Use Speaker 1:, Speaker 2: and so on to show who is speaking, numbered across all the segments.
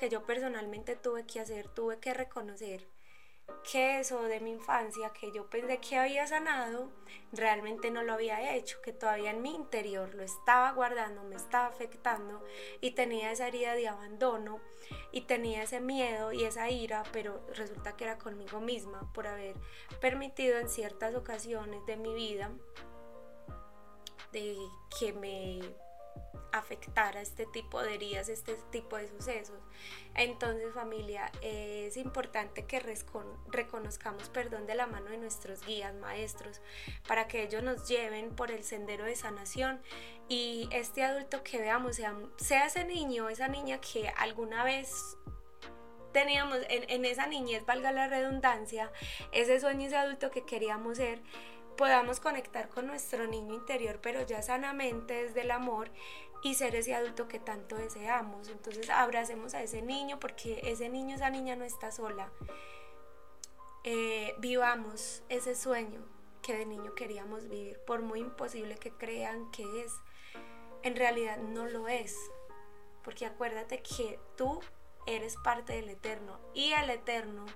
Speaker 1: que yo personalmente tuve que hacer, tuve que reconocer que eso de mi infancia que yo pensé que había sanado, realmente no lo había hecho, que todavía en mi interior lo estaba guardando, me estaba afectando y tenía esa herida de abandono y tenía ese miedo y esa ira, pero resulta que era conmigo misma por haber permitido en ciertas ocasiones de mi vida de que me afectar a este tipo de heridas, este tipo de sucesos. Entonces familia, es importante que reconozcamos perdón de la mano de nuestros guías, maestros, para que ellos nos lleven por el sendero de sanación y este adulto que veamos, sea, ese niño esa niña que alguna vez teníamos en, en esa niñez, valga la redundancia, ese sueño, ese adulto que queríamos ser, podamos conectar con nuestro niño interior, pero ya sanamente desde el amor y ser ese adulto que tanto deseamos. Entonces abracemos a ese niño porque ese niño, esa niña no está sola. Eh, vivamos ese sueño que de niño queríamos vivir, por muy imposible que crean que es, en realidad no lo es. Porque acuérdate que tú eres parte del eterno y el eterno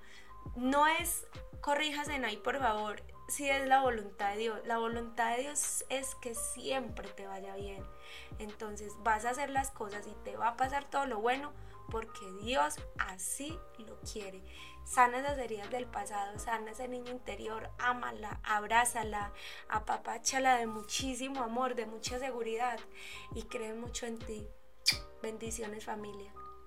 Speaker 1: no es, corrijas en ahí por favor, si es la voluntad de Dios. La voluntad de Dios es que siempre te vaya bien. Entonces vas a hacer las cosas y te va a pasar todo lo bueno porque Dios así lo quiere. Sana esas heridas del pasado, sana ese niño interior, ámala, abrázala, apapáchala de muchísimo amor, de mucha seguridad y cree mucho en ti. Bendiciones familia.